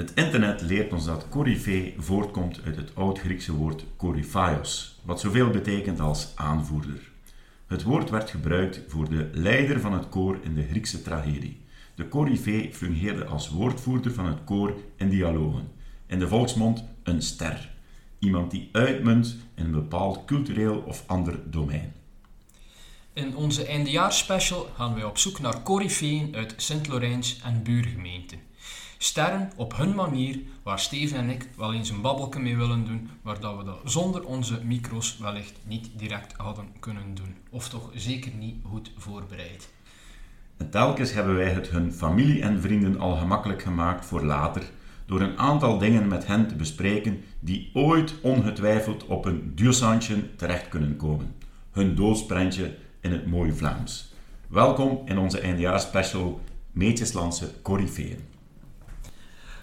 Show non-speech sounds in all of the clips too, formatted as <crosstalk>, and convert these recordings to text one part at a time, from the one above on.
Het internet leert ons dat coryfee voortkomt uit het oud-Griekse woord koryphaios, wat zoveel betekent als aanvoerder. Het woord werd gebruikt voor de leider van het koor in de Griekse tragedie. De coryfee fungeerde als woordvoerder van het koor in dialogen. In de volksmond een ster. Iemand die uitmunt in een bepaald cultureel of ander domein. In onze eindejaarsspecial gaan wij op zoek naar coryfeeën uit Sint-Lorijns en buurgemeenten. Sterren op hun manier, waar Steven en ik wel eens een babbelke mee willen doen, maar dat we dat zonder onze micro's wellicht niet direct hadden kunnen doen. Of toch zeker niet goed voorbereid. En telkens hebben wij het hun familie en vrienden al gemakkelijk gemaakt voor later, door een aantal dingen met hen te bespreken die ooit ongetwijfeld op een duursandje terecht kunnen komen. Hun doodsprentje in het mooie Vlaams. Welkom in onze eindejaarsspecial Meetjeslandse Corifeeën.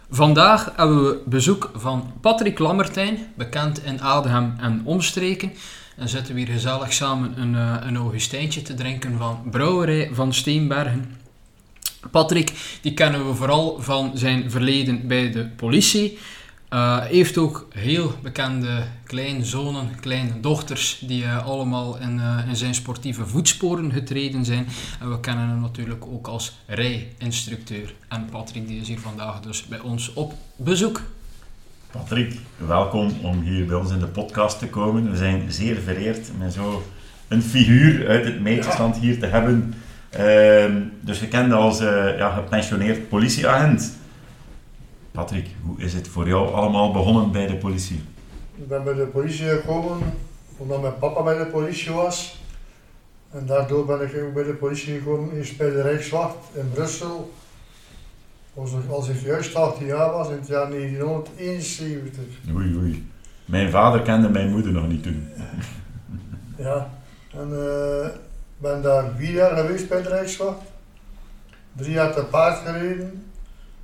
Vandaag hebben we bezoek van Patrick Lammertijn, bekend in Adem en omstreken. En zitten we hier gezellig samen een, uh, een Augustijntje te drinken van Brouwerij van Steenbergen. Patrick, die kennen we vooral van zijn verleden bij de politie. Uh, heeft ook heel bekende kleinzonen, kleine dochters, die uh, allemaal in, uh, in, zijn sportieve voetsporen getreden zijn. En we kennen hem natuurlijk ook als rijinstructeur. En Patrick die is hier vandaag dus bij ons op bezoek. Patrick, welkom om hier bij ons in de podcast te komen. We zijn zeer vereerd met zo een figuur uit het meisjesland hier te hebben. Ehm, dus gekend als ja, gepensioneerd politieagent. Patrick, hoe is het voor jou allemaal begonnen bij de politie? Ik ben bij de politie gekomen omdat mijn papa bij de politie was. En daardoor ben ik ook bij de politie gekomen, eerst bij de Rijkswacht in Brussel. Als ik, als ik juist 18 jaar was, in het jaar 1971. Oei, oei. Mijn vader kende mijn moeder nog niet toen. <laughs> ja, en ik uh, ben daar vier jaar geweest bij de Rijkswacht. Drie jaar te paard gereden.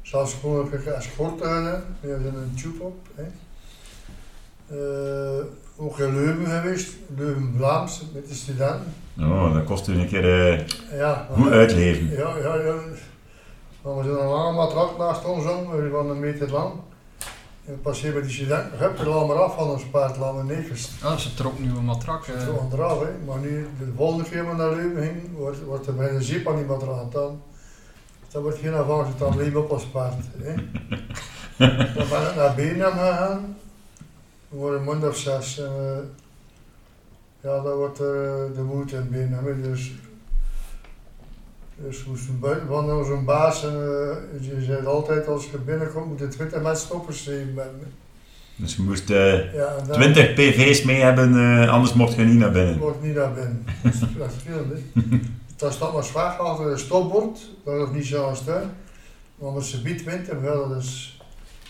Zelfs gewoon heb ik escorten, we hebben een tube op. Hè. Uh, ook in Leuven geweest, Leuven Vlaams met de studenten. Oh, dat kost u een keer uh, ja, goed uitleven. Ja, ja, ja. Maar we zijn een lange matrak naast ons om, van een meter lang. En passeer bij die studenten, hup, er laat maar af van ons paard, laat me nekers. Ah, ze trok nu een matrak. Ze trok eraf, hè. maar nu, de volgende keer we naar Leuven ging, wordt, wordt er bij een zip aan die matrak dan. Dat wordt geen avance dan leven op ons paard. Hè. <laughs> dan ben ik naar Benam gegaan. We worden een of zes. En, uh, ja, dat wordt uh, de moed in Benam. Dus, dus moesten buiten van onze baas. En, uh, je zei altijd als je binnenkomt moet je 20 mensen opgeschreven hebben. Dus je moest ja, dan, 20 PV's mee hebben, anders mocht je niet naar binnen. mocht niet naar binnen. <laughs> dat is, dat is veel, hè. Dat staat maar zwaar achter een stopbord, dat is niet zo aan steun. Maar met ze biedt winter wel, dus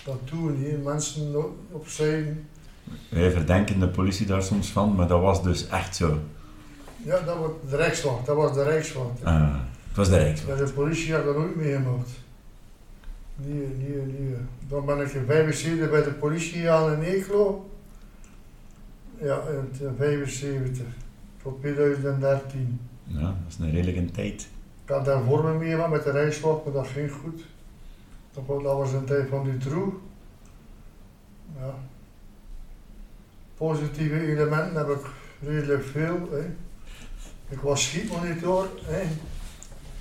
dat doen hier mensen opzij. Wij verdenken de politie daar soms van, maar dat was dus echt zo. Ja, dat was de Rijkswacht, dat was de Rijkswacht. Ah, het was de Rijkswacht. Ja, de politie had dat nooit meegemaakt. Nee, nee, nee. Dan ben ik in 75 bij de politie aan in Eeklo. Ja, in 75 tot 2013. Ja, dat is een redelijke tijd. Ik had daar vormen mee met de reiswacht, maar dat ging goed. Dat was een tijd van die troe. Ja. Positieve elementen heb ik redelijk veel. Hè. Ik was schietmonitor. Hè.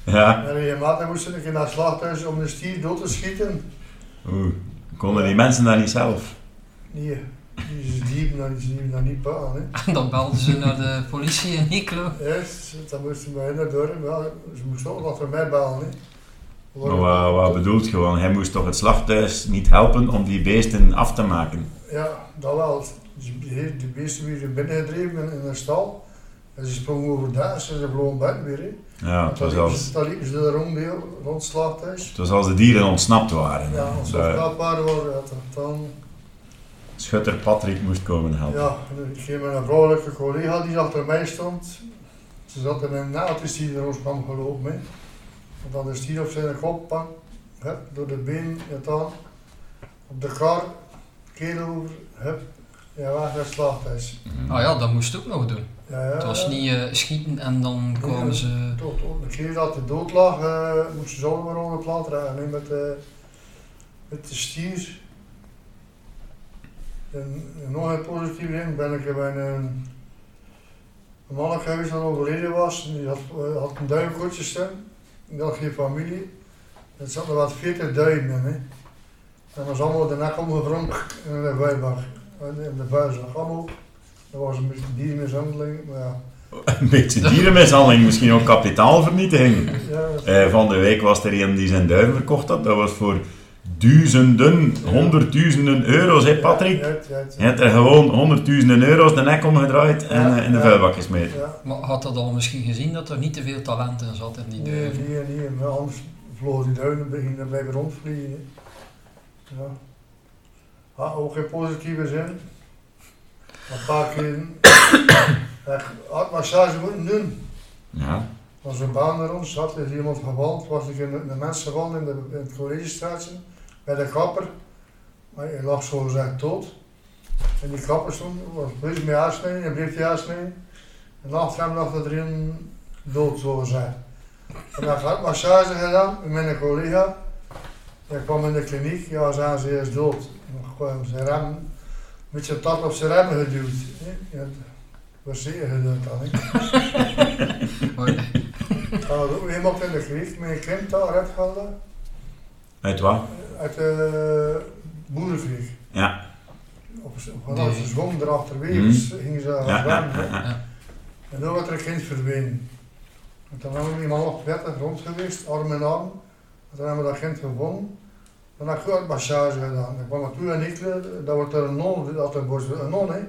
Ja. En je maat moest ik naar het slachthuis om de stier dood te schieten. Oeh, konden die mensen daar niet zelf? Nee. Die diepen dan, die dan niet baan. Hè. En <laughs> dan belden ze naar de politie in Eeklo. Ja, dan moesten wij naar door. Ze moesten ook nog voor mij bellen. Hè. Maar wat, wat bedoelt je? Want hij moest toch het slachthuis niet helpen om die beesten af te maken? Ja, dat wel. Die beesten werden binnengedreven in een stal. En ze sprongen over daar, ze vlogen buiten weer. Hè. Ja, het was als... Dan liepen ze er rond, rond het slachthuis. Het was als de dieren ontsnapt waren. Ja, als ze ontsnapt waren, waren dan... Schutter Patrick moest komen helpen. Ja, ik ging met een vrouwelijke collega die achter mij stond. Ze zat in een naald die er ons kwam gelopen. Hè. En dan is die op zijn kop, bang, hup, door de been, het aan, op de kar, keel over, hup, ja, weg naar het slachthuis. Ah ja, dat moest ook nog doen. Ja, ja, het was niet uh, schieten en dan kwamen ze... Tot, tot de keer dat hij dood lag, uh, moesten ze allemaal onder het land rijden. Met, uh, met de stier. En, nog een positief in ben ik bij een, een man geweest dat overleden was. Die had, eh, had een duivenkortje staan. Die had geen familie. Er zaten wat 40 duiven in. Hè. En was allemaal de nek omgevrongen in de vuilbak. In de vuilzak. Allemaal. Dat was een beetje diermishandeling. Maar ja. <laughs> Een beetje dierenmishandeling, misschien ook kapitaalvernietiging. ja Eh, van de week was er een die zijn duiven verkocht had. Dat was voor duizenden, honderdduizenden euro's, hè Patrick? Ja, ja, ja, Je hebt er gewoon honderdduizenden euro's de nek omgedraaid en Ja, eh, in de ja. vuilbak gesmeten. ja. Maar had dat al misschien gezien dat er niet te veel talent in zat in die Nee, duiven? nee, nee, maar anders vlogen die duinen beginnen blijven rondvliegen. Ja. Ah, ook geen positieve zin. Een paar keer <coughs> echt hartmassage moeten doen. Ja. Er was een baan er ons, had er iemand gewald, was ik in een mens gevallen in, de, in het collegestraatje bij de kapper. Maar hij lag zo gezegd dood. En die kapper stond, was bezig met aansnijden, en bleef die. En achter hem lag er een dood, zo gezegd. En dan had massage gedaan met mijn collega. Hij kwam in de kliniek, ja, zagen ze, is dood. Dan kwam zijn rem, een beetje tat op zijn remmen geduwd. Ja, dat was zeer gedaan dan. Ik had ook iemand in de kliniek, mijn kind daar uitgehaald. Uit wat? Uit de boerenkrieg. Ja. Op, op, als ze zwommen erachterwege, Mhm. gingen ze Ja, ja, zwemmen. ja, ja. En toen werd er een kind verdwenen. En toen hebben we die man nog prettig rond geweest, arm in arm. En toen hebben we dat kind gevonden. Dan heb ik goed massage gedaan. Ik kwam naartoe en ik, eh, dat wordt er een non, dat er wordt een non, hè.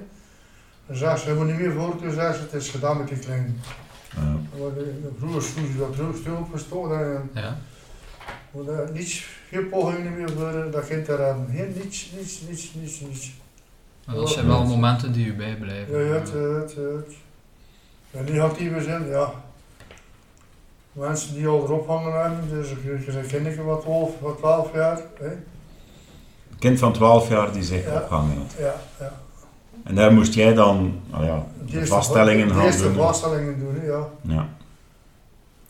Dan zei ze, moet niet meer voor, toen zei ze, het is gedaan met die klein. Ja. Vroeger sloeg ze dat terug, stil opgestoken en Ja. Daar niets, geen pogingen meer voor dat kind te redden. Geen, niets, niets, niets, niets, niets. Maar dat zijn wel momenten die u bijblijven. Ja, ja, het, het, het. En negatieve zin, ja. Mensen die al erop hangen hebben, dus ik zeg kinderen wat 12, wat 12 jaar. Hè? Een kind van 12 jaar die zich Ja. opgehangen had. Ja, ja. En daar moest jij dan nou ja, De de eerste- vaststellingen de gaan eerste doen. vaststellingen doen, ja. Ja.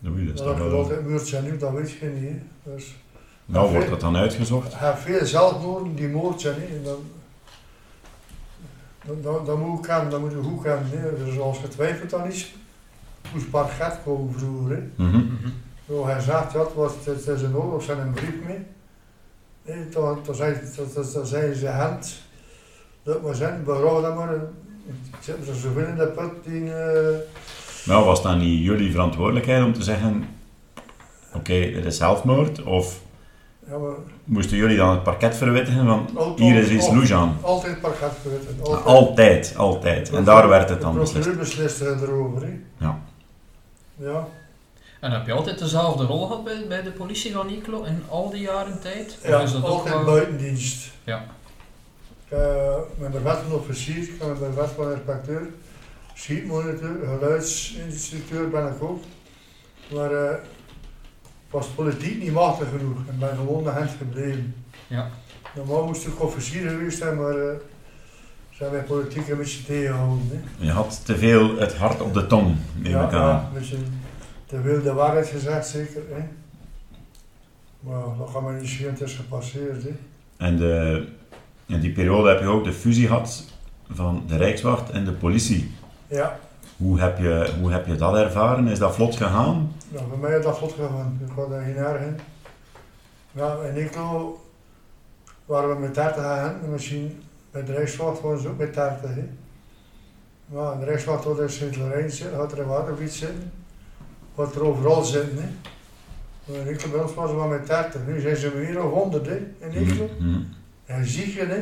Oei, dat is Dat heb je wel... muurtje nu, dat weet je niet. Hè. Dus, Nou wordt dat dan uitgezocht. hebt veel zelfmoorden die moord zijn. Hè. En dan, dan, dan, dan moet je kennen, dan moet je goed kennen. Hè. Dus als je twijfelt aan iets, moest parket komen vroeger. Mhm. Mhm. Zo, hij zegt, ja, het, was, het is een oorlog, zijn een brief mee. Nee, toen, toen, zei, toen, toen, toen zei ze hand, dat maar zijn, berouw dat maar. Zitten ze zoveel in de put die... eh, Nou, was dat niet jullie verantwoordelijkheid om te zeggen... Oké, dit is zelfmoord? Of ja, maar, moesten jullie dan het parket verwittigen van... altijd- Hier is iets aan. Altijd parket geweten. Altijd. Altijd, altijd. En daar werd het dan De beslist. procureur besliste erover. Hè. Ja. Ja. En heb je altijd dezelfde rol gehad bij, bij de politie van Iklo in al die jaren tijd? Ja, is dat ook altijd wel- buitendienst. Ja. Ik, uh, met de wet van officier, ik ben de wet van inspecteur, schietmonitor, geluidsinstructeur ben ik ook. Maar eh, ik was politiek niet machtig genoeg en ben gewoon de hand gebleven. Ja. Normaal moest ik officier geweest zijn, maar eh zijn wij politiek een beetje tegengehouden. Hè. Je had te veel het hart op de tong, neem ja, ik ja, aan. een beetje te veel de waarheid gezegd, zeker. Hè. Maar dat gaat me niet zien, het is gepasseerd. Hè. En de, in die periode heb je ook de fusie gehad van de Rijkswacht en de politie. Ja, Hoe heb je, hoe heb je dat ervaren? Is dat vlot gegaan? Nou, bij mij is dat vlot gegaan. Ik ga daar geen erg in. Nou, in Eeklo waren we met 30 agenten. Misschien bij de Rijkswacht waren ze ook met 30. Hè. Maar de Rijkswacht had er in Sint-Lorijn zitten, had er in Watervliet zitten. Had er overal zitten. Hè. Maar in bij ons waren ze maar met 30. Nu zijn ze meer of 100 hè, in Eeklo. Mhm, mhm. En zie je, hè.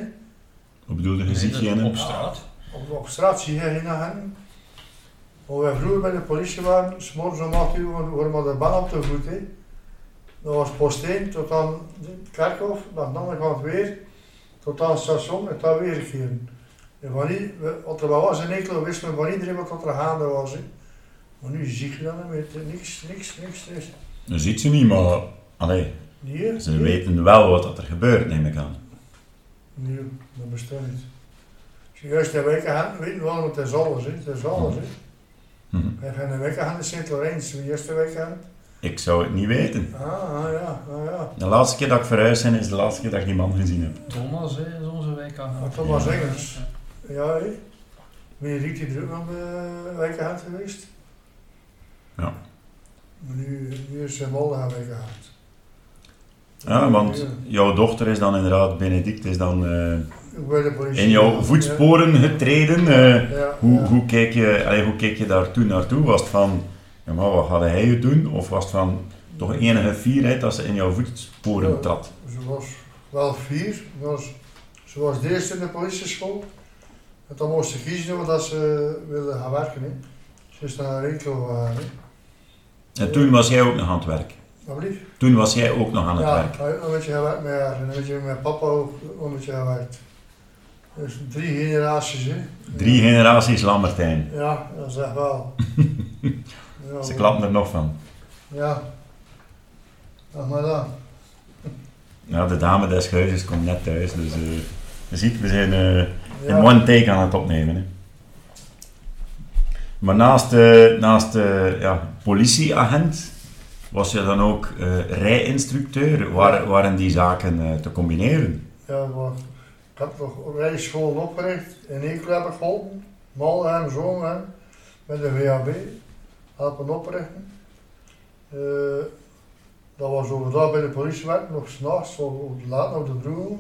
Wat bedoelde je? In op een... straat? Op, op straat zie je geen agenten. Wij vroeger bij de politie waren, s'morgens om 8 uur waren we de bal op de voet. Hè. Dat was post 1 tot aan het kerkhof, dan aan de andere kant weer, tot aan het station en dan weer keren. En van als er wat was in Eeklo, wist men van iedereen wat er gaande was. Maar nu zie je meer, hè. niks, niks, niks, niks. Je ziet ze niet, maar allee, Nee, ze nee. weten wel wat er gebeurt, neem ik aan. Nee, dat bestaat niet. Juist de weken gaat, weten we wel, want het is alles, hè. het is alles. Hè. Mhm. Wij gaan een week gaan in Sint-Lorenz, de eerste week gaan. Ik zou het niet weten. Ah, ah, ja, ah, ja. De laatste keer dat ik verhuisd ben, is de laatste keer dat ik die man gezien heb. Thomas hè, is onze wijk aan. Ah, Thomas Engels. Ja, hé. Ben je Riek die ook nog de gehad geweest? Ja. Maar nu, nu is ze Molde gaan wijk gehad. Ja, want jouw dochter is dan inderdaad, Benedict is dan eh, In jouw voetsporen getreden. eh. Ja, ja, hoe, ja. hoe, keek je, allee, hoe keek je daar toen naartoe? Was het van, ja, maar wat had hij het doen? Of was het van toch enige fierheid dat ze in jouw voetsporen Ja. trad? Ze was wel vier. Ze was, ze was de eerste in de politieschool. En dan moest ze kiezen wat ze wilde gaan werken. Hè. Ze is naar Rekelo gegaan. hè. En toen was jij ook nog aan het werk. Toen was jij ook nog aan het Ja, werk. nog een beetje gewerkt met haar. En een beetje met papa ook een beetje gewerkt. Dus drie generaties. Hè. Drie generaties Lammertijn. Ja, dat is echt wel. <laughs> ja, Ze klappen er nog van. Ja. Ach maar dan. Ja, de dame des huizes komt net thuis, dus eh, je ziet, we zijn eh, in Ja. one take aan het opnemen. Hè. Maar naast, eh, naast ja, politieagent was je dan ook rijinstructeur. Waar, waren die zaken te combineren? Ja, maar ik heb nog rijschool opgericht. In Eekelo heb ik geholpen. Malheim, Zongen, met de VHB. Helpen oprichten. Eh, dat was overdag bij de politiewerk, nog s'nachts, laat op de broer.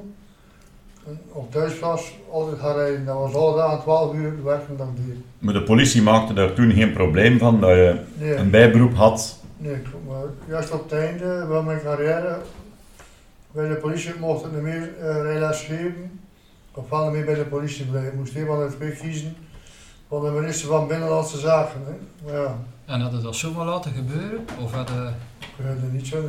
En op thuisplaats altijd gaan rijden. Dat was alle dagen 12 uur werken dan die. Maar de politie maakte daar toen geen probleem van dat je Nee, een bijberoep had. nee, maar juist op het einde van mijn carrière bij de politie mocht ik niet meer eh, rijles geven. Niet meer bij de politie blijven. Ik moest twee kiezen van de minister van Binnenlandse Zaken. Hè. Maar ja, En had je dat zo wel laten gebeuren? Of had ik het niet zo.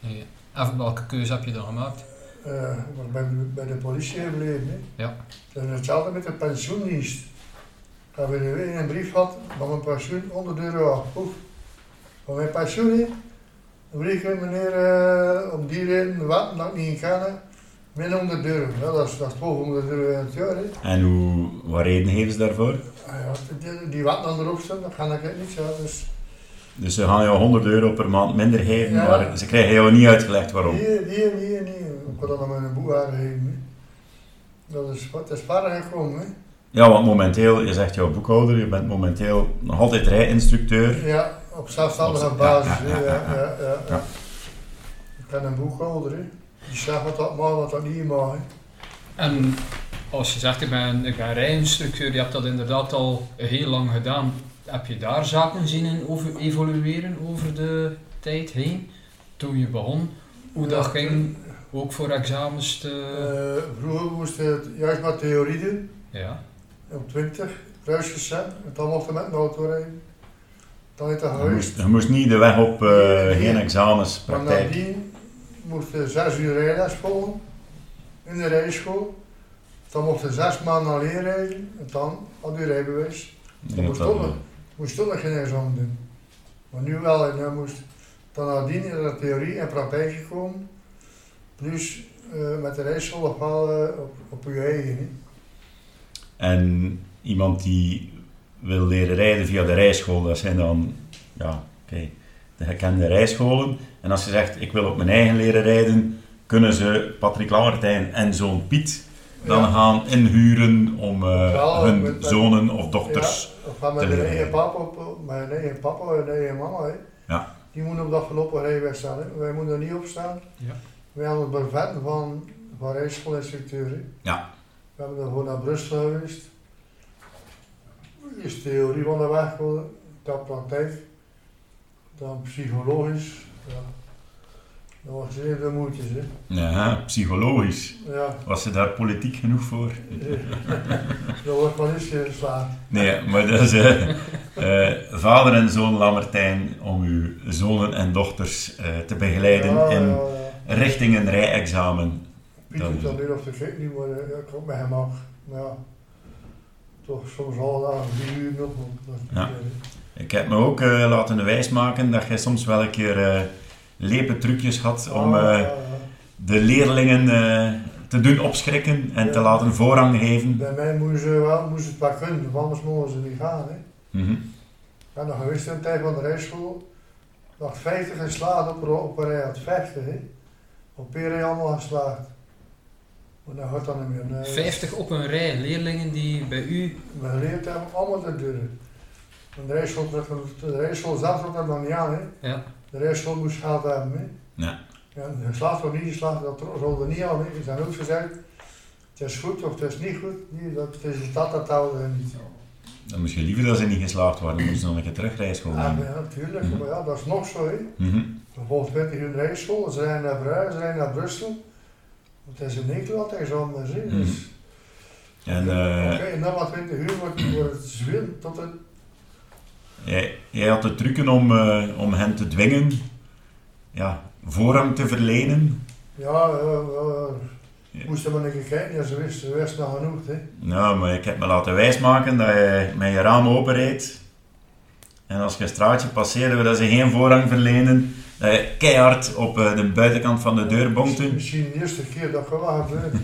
Nee. Even welke keuze heb je dan gemaakt? Eh, ik ben bij de politie gebleven. Hè. Ja. En hetzelfde met de pensioendienst. Ik heb weer een een brief gehad van mijn pensioen 100 euro. Oef. Van mijn pensioen, hè. Een briefje, meneer, eh, om die reden, wat, dat ik niet kennen, min 100 euro. Ja, dat is, dat is 1200 euro in het jaar. Hè. En hoe, wat reden geven ze daarvoor? Ah, ja, die, die wat dan erop staan, dat kan ik niet. Ja. Dus Dus ze gaan jou 100 euro per maand minder geven, Ja. maar ze krijgen jou niet uitgelegd waarom. hier, hier, hier, hier. Ik kan dat aan mijn hè. Dat is, wat is verder gekomen. Hè. Ja, want momenteel, je zegt jouw boekhouder, je bent momenteel nog altijd rijinstructeur. Ja, op zelfstandige basis. Ja. Ik ben een boekhouder. hè. Die zegt wat dat mag, wat dat niet mag. hè. En als je zegt, ik ben, ik ben rijinstructeur, je hebt dat inderdaad al heel lang gedaan. Heb je daar zaken zien in over, evolueren over de tijd heen? Toen je begon, hoe dat ging, ook voor examens te... eh, vroeger moest je het juist maar theorie doen. Ja. Op 20, kruisgezet. En dan mocht je met een auto rijden. Dan Je moest, je moest niet de weg op, eh, Nee. geen examens, Maar praktijk. nadien moest je zes uur rijles volgen. In de rijschool. Dan mocht je zes maanden alleen rijden. En dan had je rijbewijs. Dan moest toch nog- moest toch nog geen examen doen. Maar nu wel. En dan moest dan nadien in de theorie en praktijk gekomen. Plus eh, met de rijschool nog wel eh, op, op je eigen. En iemand die wil leren rijden via de rijschool, dat zijn dan ja, oké, de gekende rijscholen. En als je zegt, ik wil op mijn eigen leren rijden, kunnen ze Patrick Lammertijn en zoon Piet dan Ja. gaan inhuren om eh, Ja, hun met- met- zonen of dochters... Ja, of van te mijn leren eigen rijden. papa, op- mijn eigen papa en eigen mama. Hè. Ja. Die moeten op dat voorlopig rijbewijs staan. Hè. Wij moeten er niet op staan. Ja. Wij hebben het brevet van, van rijschoolinstructeur. Ja. We hebben daarvoor naar Brussel geweest. Eerst theorie van de weg, dan praktijk, dan psychologisch. Ja. Dat was zeer de moeite. Hè. Ja, psychologisch. Ja, Was ze daar politiek genoeg voor? <laughs> dat wordt wel eens geslaagd. Nee, maar dat is eh, eh, vader en zoon Lammertijn om uw zonen en dochters eh, te begeleiden Ja, in richting een rijexamen. Piet doet dat nu of de gek niet, maar ik ook met hem af. Maar ja, toch soms al na drie uur nog. Ja. Ik heb me ook eh, laten wijsmaken dat jij soms wel een keer eh lepe trucjes had om ah, eh, de leerlingen eh, te doen opschrikken en te laten voorrang geven. Bij mij moesten ze wel, moesten het wel kunnen, want anders mogen ze niet gaan. Hè. Ik ben nog geweest in de tijd van de rijschool. nog 50 geslaagd op, een- op een rij, had 50 hè. Op een rij allemaal geslaagd. Maar dat gaat dan niet meer. Nee, 50 op een rij leerlingen die bij u. Leert hem allemaal te duren. De rijschool, de rijschool zelf er nog niet aan hè. Ja. De rijschool moest geld hebben hè. Ja. En geslaagd of niet geslaagd, dat rolde niet aan. hè. Ze zijn ook gezegd, het is goed of het is niet goed. Nee, dat het resultaat dat houden we niet. Dan moest je liever dat ze niet geslaagd waren, dan moesten ze nog een keer terug rijschool Ja, nemen. ja, natuurlijk, Mhm. maar ja, dat is nog zo hè. Mhm. Bijvoorbeeld 20 uur rijschool, ze rijden naar Bruis, ze rijden naar Brussel. Het is in Nederland hè. Dus, En Oké, eh, en dan wat 20 uur wordt het zwin tot het... jij, jij had de trucken om, eh, om hen te dwingen, ja, voorrang te verlenen. Ja, uh, uh, Ja. moesten we een keer kijken, ja, ze wist, ze wist nog genoeg, hè. Nou, maar ik heb me laten wijsmaken dat je met je raam openrijdt. En als je een straatje passeerde dat ze geen voorrang verlenen, dat je keihard op eh, de buitenkant van de deur bonkte. Misschien de eerste keer dat gewoon gebeurt,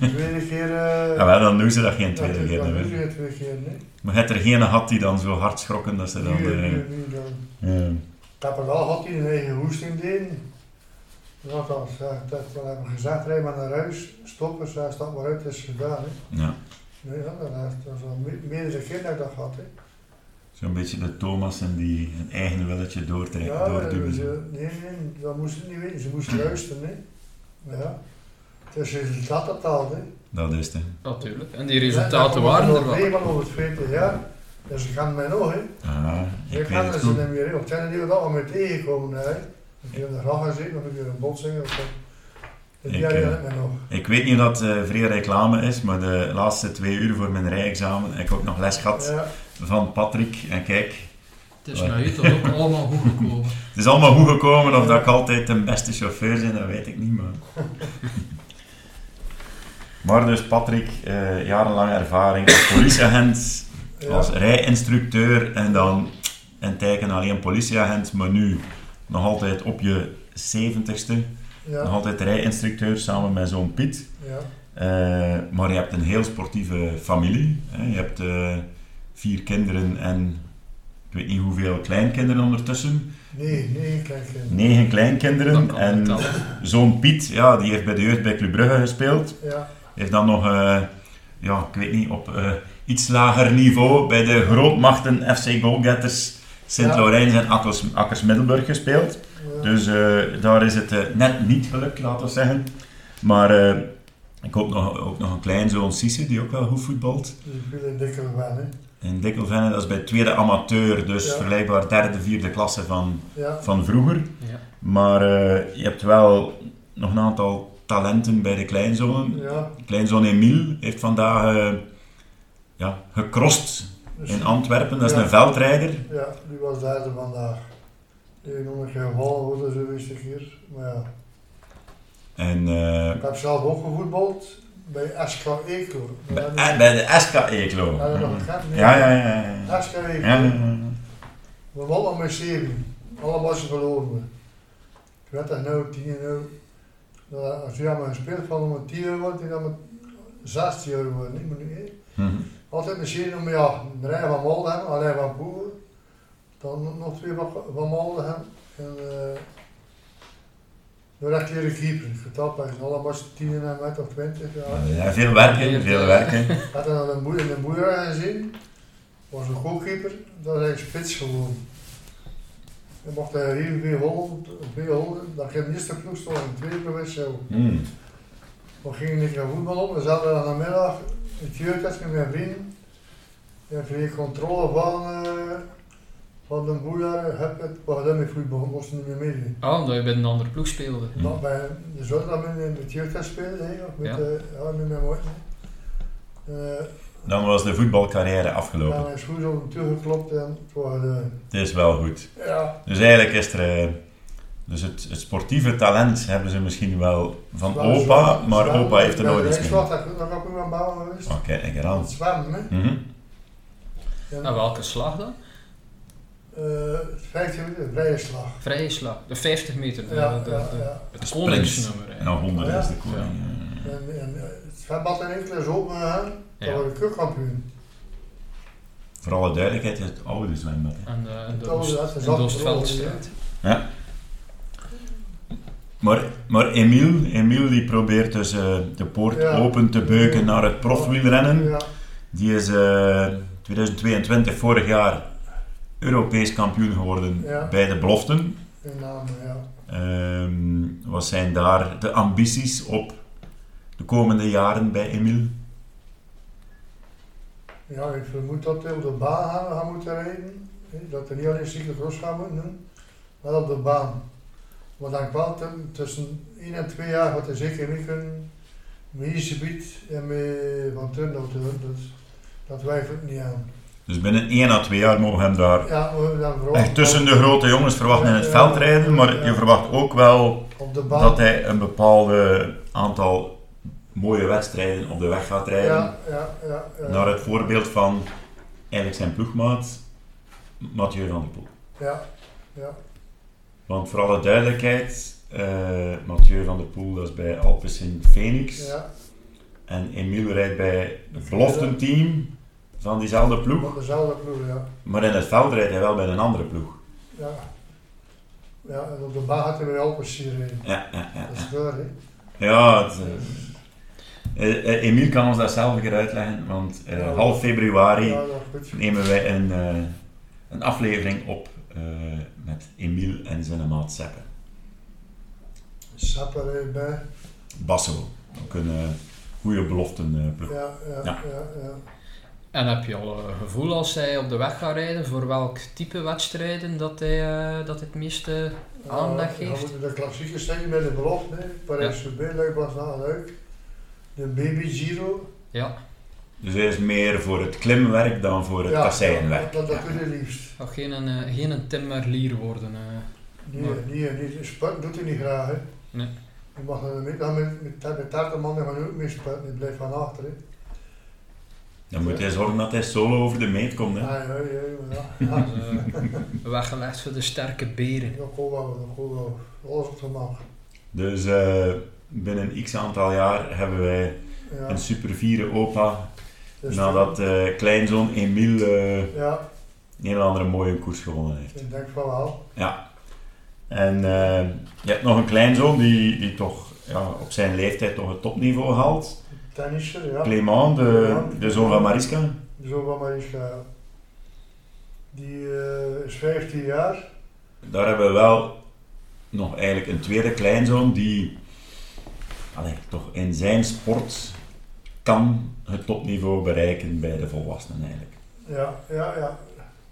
ja. De tweede keer... eh Ja, wel, dan doen ze dat geen dat tweede keer. dan geen tweede keer, nee. Maar je hebt er geen gehad die dan zo hard schrokken dat ze dan... Nu, eh, ja. Ik heb er wel gehad die een eigen hoesting. Ja, dat, dat, dat, we hebben gezegd, rij maar naar huis, stoppen, zij stap maar uit, het is gedaan. Hè. ja. Nee, ja, dat, dat is al me- meerdere keer dat ik dat gehad. Hè. Zo'n beetje de Thomassen die een eigen willetje doortrekken, Ja, doorduwen. ze, nee, nee, dat moesten ze niet weten, ze moesten <clears throat> luisteren. Hè. Maar ja, het is resultaat dat telt. Hè. Dat is het. Natuurlijk. En die resultaten waren er wel. Nee, maar over 20 jaar, dus ze gaan mij nog. Hè. Ah, Ik ik weet ga het er ze goed. niet meer. hè. Op het einde die we dat al mee tegenkomen. Hè. In de gracht gaan zitten, of een keer een botsing. Of zo. Ik, nog. Ik weet niet of dat eh vrij reclame is, maar de laatste twee uur voor mijn rijexamen heb ik ook nog les gehad Ja. van Patrick. En kijk, Het is naar u toch ook allemaal goed gekomen. het is allemaal goed gekomen. Of dat ik altijd de beste chauffeur ben, dat weet ik niet. Maar, maar dus Patrick, eh, jarenlang ervaring als politieagent, Ja. als rijinstructeur en dan een teken alleen politieagent, maar nu nog altijd op je 70ste, nog altijd rijinstructeur samen met zo'n Piet. Ja. Eh, maar je hebt een heel sportieve familie. Hè. Je hebt eh, vier kinderen en ik weet niet hoeveel kleinkinderen ondertussen. Nee, Negen kleinkinderen. Dat kan En zo'n Piet, ja, die heeft bij de jeugd bij Club Brugge gespeeld. Ja. Heeft dan nog, eh, ja, ik weet niet, op eh, iets lager niveau bij de grootmachten FC Goalgetters Sint-Laurijns en Akkers, Akkers Middelburg gespeeld. ja. Dus eh, daar is het net niet gelukt, laten we zeggen. Maar eh, ik heb nog, ook nog een kleinzoon Sisse, die ook wel goed voetbalt. Dus een dikke wel, hè. In Dikkelvenne, dat is bij tweede amateur, dus Ja. vergelijkbaar derde, vierde klasse van, Ja. van vroeger. Ja. Maar eh, je hebt wel nog een aantal talenten bij de kleinzonen. Ja. Kleinzoon Emiel heeft vandaag eh, ja, gecrossed Dus, in Antwerpen, dat is Ja. een veldrijder. ja, die was derde vandaag. Die heeft nog gevallen worden, zo wist ik hier. Maar ja. En eh, Ik heb zelf ook gevoetbald bij SK Eeklo. bij, eh, bij de SK Eeklo. Ja, ja, ja. ja. SK Eeklo. ja. We wonnen met zeven. Allemaal ze verloren. Ik werd er nou 10 euro. Nou, Als je allemaal gespeeld van om 10 euro wordt, dan met 16 euro worden. Niet meer nu. Mhm. Altijd een serie om ja, een rij van Moldem, alleen van Boer. Dan nog twee van, van. En uh, dan heb je de keeper. Getapt bij allemaal 10 en met of 20. Ja. Ja, veel werken, veel werken. Ik had dan een boer in de boerderij gezien. was een goalkeeper, dat is eigenlijk spits geworden. Je mocht hij hier weer holden, weer holden. Dat geen eerste ploeg stond in de tweede provincie. zo. Mm. We gingen een keer voetbal op, we zaten aan de middag in het jeugdhuis met mijn vrienden. En kreeg controle van, eh, van de boerderij, heb het, we hadden met voetbal, moesten niet meer meedoen. Ah, omdat je bij een andere ploeg speelde. Mm. Dat bij de zorg dat men in het jeugdhuis speelde, hè, met, Ja. de, ja, met mijn moeder. Uh, Dan was de voetbalcarrière ja, afgelopen. mijn schoen zo toegeklopt en het was, eh, Het is wel goed. ja, Dus eigenlijk is er... eh, dus het, het sportieve talent hebben ze misschien wel van opa, maar opa heeft er nooit iets mee. Daar heb ik aan bouwen geweest. Oh, kijk, ik er. Het zwemmen, hè. Mhm. En, En welke slag dan? eh, 15 minuten, vrije slag. Vrije slag. De 50 meter. de- Ja, de- ja, de- ja. Het koningsnummer. En dan 100 Ja. is de koning. Ja. ja. En, en het zwembad in Enkele is open gegaan, Ja. dat was de keukenkampioen. Voor alle duidelijkheid, het oude zwembad. hè. En eh, in de Oost- is de Oostveldstraat. Maar, maar Emiel, Emiel die probeert dus eh, de poort Ja. open te beuken naar het profwielrennen. Ja, Die is eh 2022, vorig jaar, Europees kampioen geworden Ja. bij de beloften. in naam, ja. Ehm, wat zijn daar de ambities op de komende jaren bij Emiel? Ja, ik vermoed dat hij op de baan gaan, gaan moeten rijden. Dat hij niet alleen cyclocross gaan moeten doen, maar op de baan. Maar dan t- tussen 1 en 2 jaar gaat hij zeker niet kunnen met en met Van Turnhout te doen. Dus dat twijfel ik niet aan. Dus binnen 1 à 2 jaar mogen we hem daar Ja, we dan vooral echt tussen de grote jongens verwachten in het veld rijden. Maar je verwacht ook wel dat hij een bepaalde aantal mooie wedstrijden op de weg gaat rijden. ja, ja. Naar het voorbeeld van eigenlijk zijn ploegmaat Mathieu van der Poel. Ja, ja, Want voor alle duidelijkheid, eh, Mathieu van der Poel dat is bij Alpecin Phoenix. ja. En Emiel rijdt bij het beloftenteam van diezelfde ploeg. Van dezelfde ploeg, ja. Maar in het veld rijdt hij wel bij een andere ploeg. Ja, ja en op de baan gaat hij weer Alpes hier rijden. Ja, ja, ja. Dat is waar, hè. Ja, het, eh, eh, eh, Emiel kan ons dat zelf uitleggen, want eh, Ja. half februari Ja, nemen wij een, eh, een aflevering op eh, met Emiel en zijn maat Seppe. Sapper rijdt bij. Basso, ook een eh, goede beloftenploeg. Ja, ja, Ja. ja. ja. En heb je al een gevoel als hij op de weg gaat rijden voor welk type wedstrijden dat hij, eh, dat hij het meeste aandacht Ja, geeft? Dan moeten de klassiekers zijn met de belofte. Parijs-Roubaix, Luik was leuk. De Baby Giro. Ja, Dus hij is meer voor het klimwerk dan voor het ja, kasseienwerk. Dat, dat Ja. je liefst. nog geen, eh, geen een Tim Merlier worden. eh. Nee, Nee. nee, sport doet hij niet graag. Hè. Nee. Je mag er met, dan met, met, met 30 man gaan ook mee spelen. Die blijft van achter. Hè. Dan moet hij zorgen dat hij solo over de meet komt. Hè. Ja, ja, ja. ja. ja. <laughs> Eh, weggelegd voor de sterke beren. Dat gaat wel, dat wel. Alles op de mag. Dus eh, binnen x aantal jaar hebben wij Ja. een super vierde opa. Dus nadat eh, kleinzoon Emiel eh, Ja, een heel andere mooie koers gewonnen heeft. ik denk van wel. Ja. En eh, je hebt nog een kleinzoon die, die toch ja, op zijn leeftijd toch het topniveau haalt. Tennisser, ja. Clément, de, de zoon van Mariska. Zo van Mariska. ja. Die eh, is 15 jaar. Daar hebben we wel nog eigenlijk een tweede kleinzoon die allee, toch in zijn sport kan het topniveau bereiken bij de volwassenen eigenlijk. Ja, ja, ja.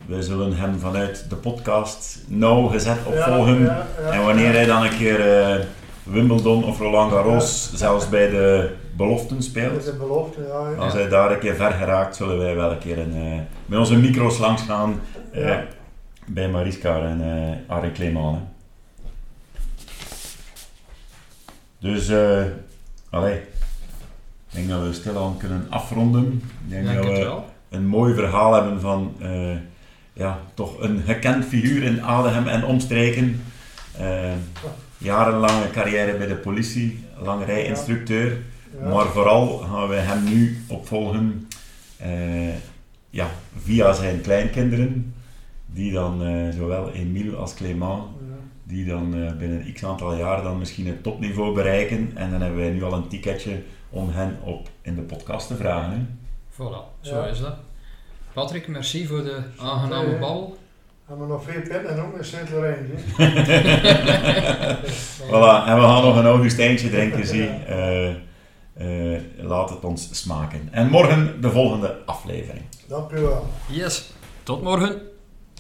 We zullen hem vanuit de podcast nauwgezet opvolgen. ja, ja, en wanneer hij dan een keer eh, Wimbledon of Roland Garros, zelfs bij de beloften speelt, een belofte, als hij daar een keer ver geraakt, zullen wij wel een keer een, eh, met onze micro's langs gaan eh, bij Mariska en Arie Clément. hè. Dus, eh allee, ik denk dat we stilaan kunnen afronden. Ik denk Denk dat we wel. een mooi verhaal hebben van eh, ja, toch een gekend figuur in Adenhem en omstreken. Eh, jarenlange carrière bij de politie, lang rijinstructeur. Ja. Maar vooral gaan we hem nu opvolgen eh, ja, via zijn kleinkinderen. Die dan, eh, zowel Emile als Clément, Ja. Die dan eh, binnen x aantal jaar dan misschien het topniveau bereiken. En dan hebben wij nu al een ticketje om hen op in de podcast te vragen. Hè. Voilà, zo Ja. is dat. Patrick, merci voor de aangename babbel. Hebben we nog veel pit en ook een Sint-Lorijn. <laughs> Voilà, en we gaan nog een Augustijntje drinken, zie. Eh, eh, laat het ons smaken. En morgen de volgende aflevering. Dank u wel. Yes, tot morgen.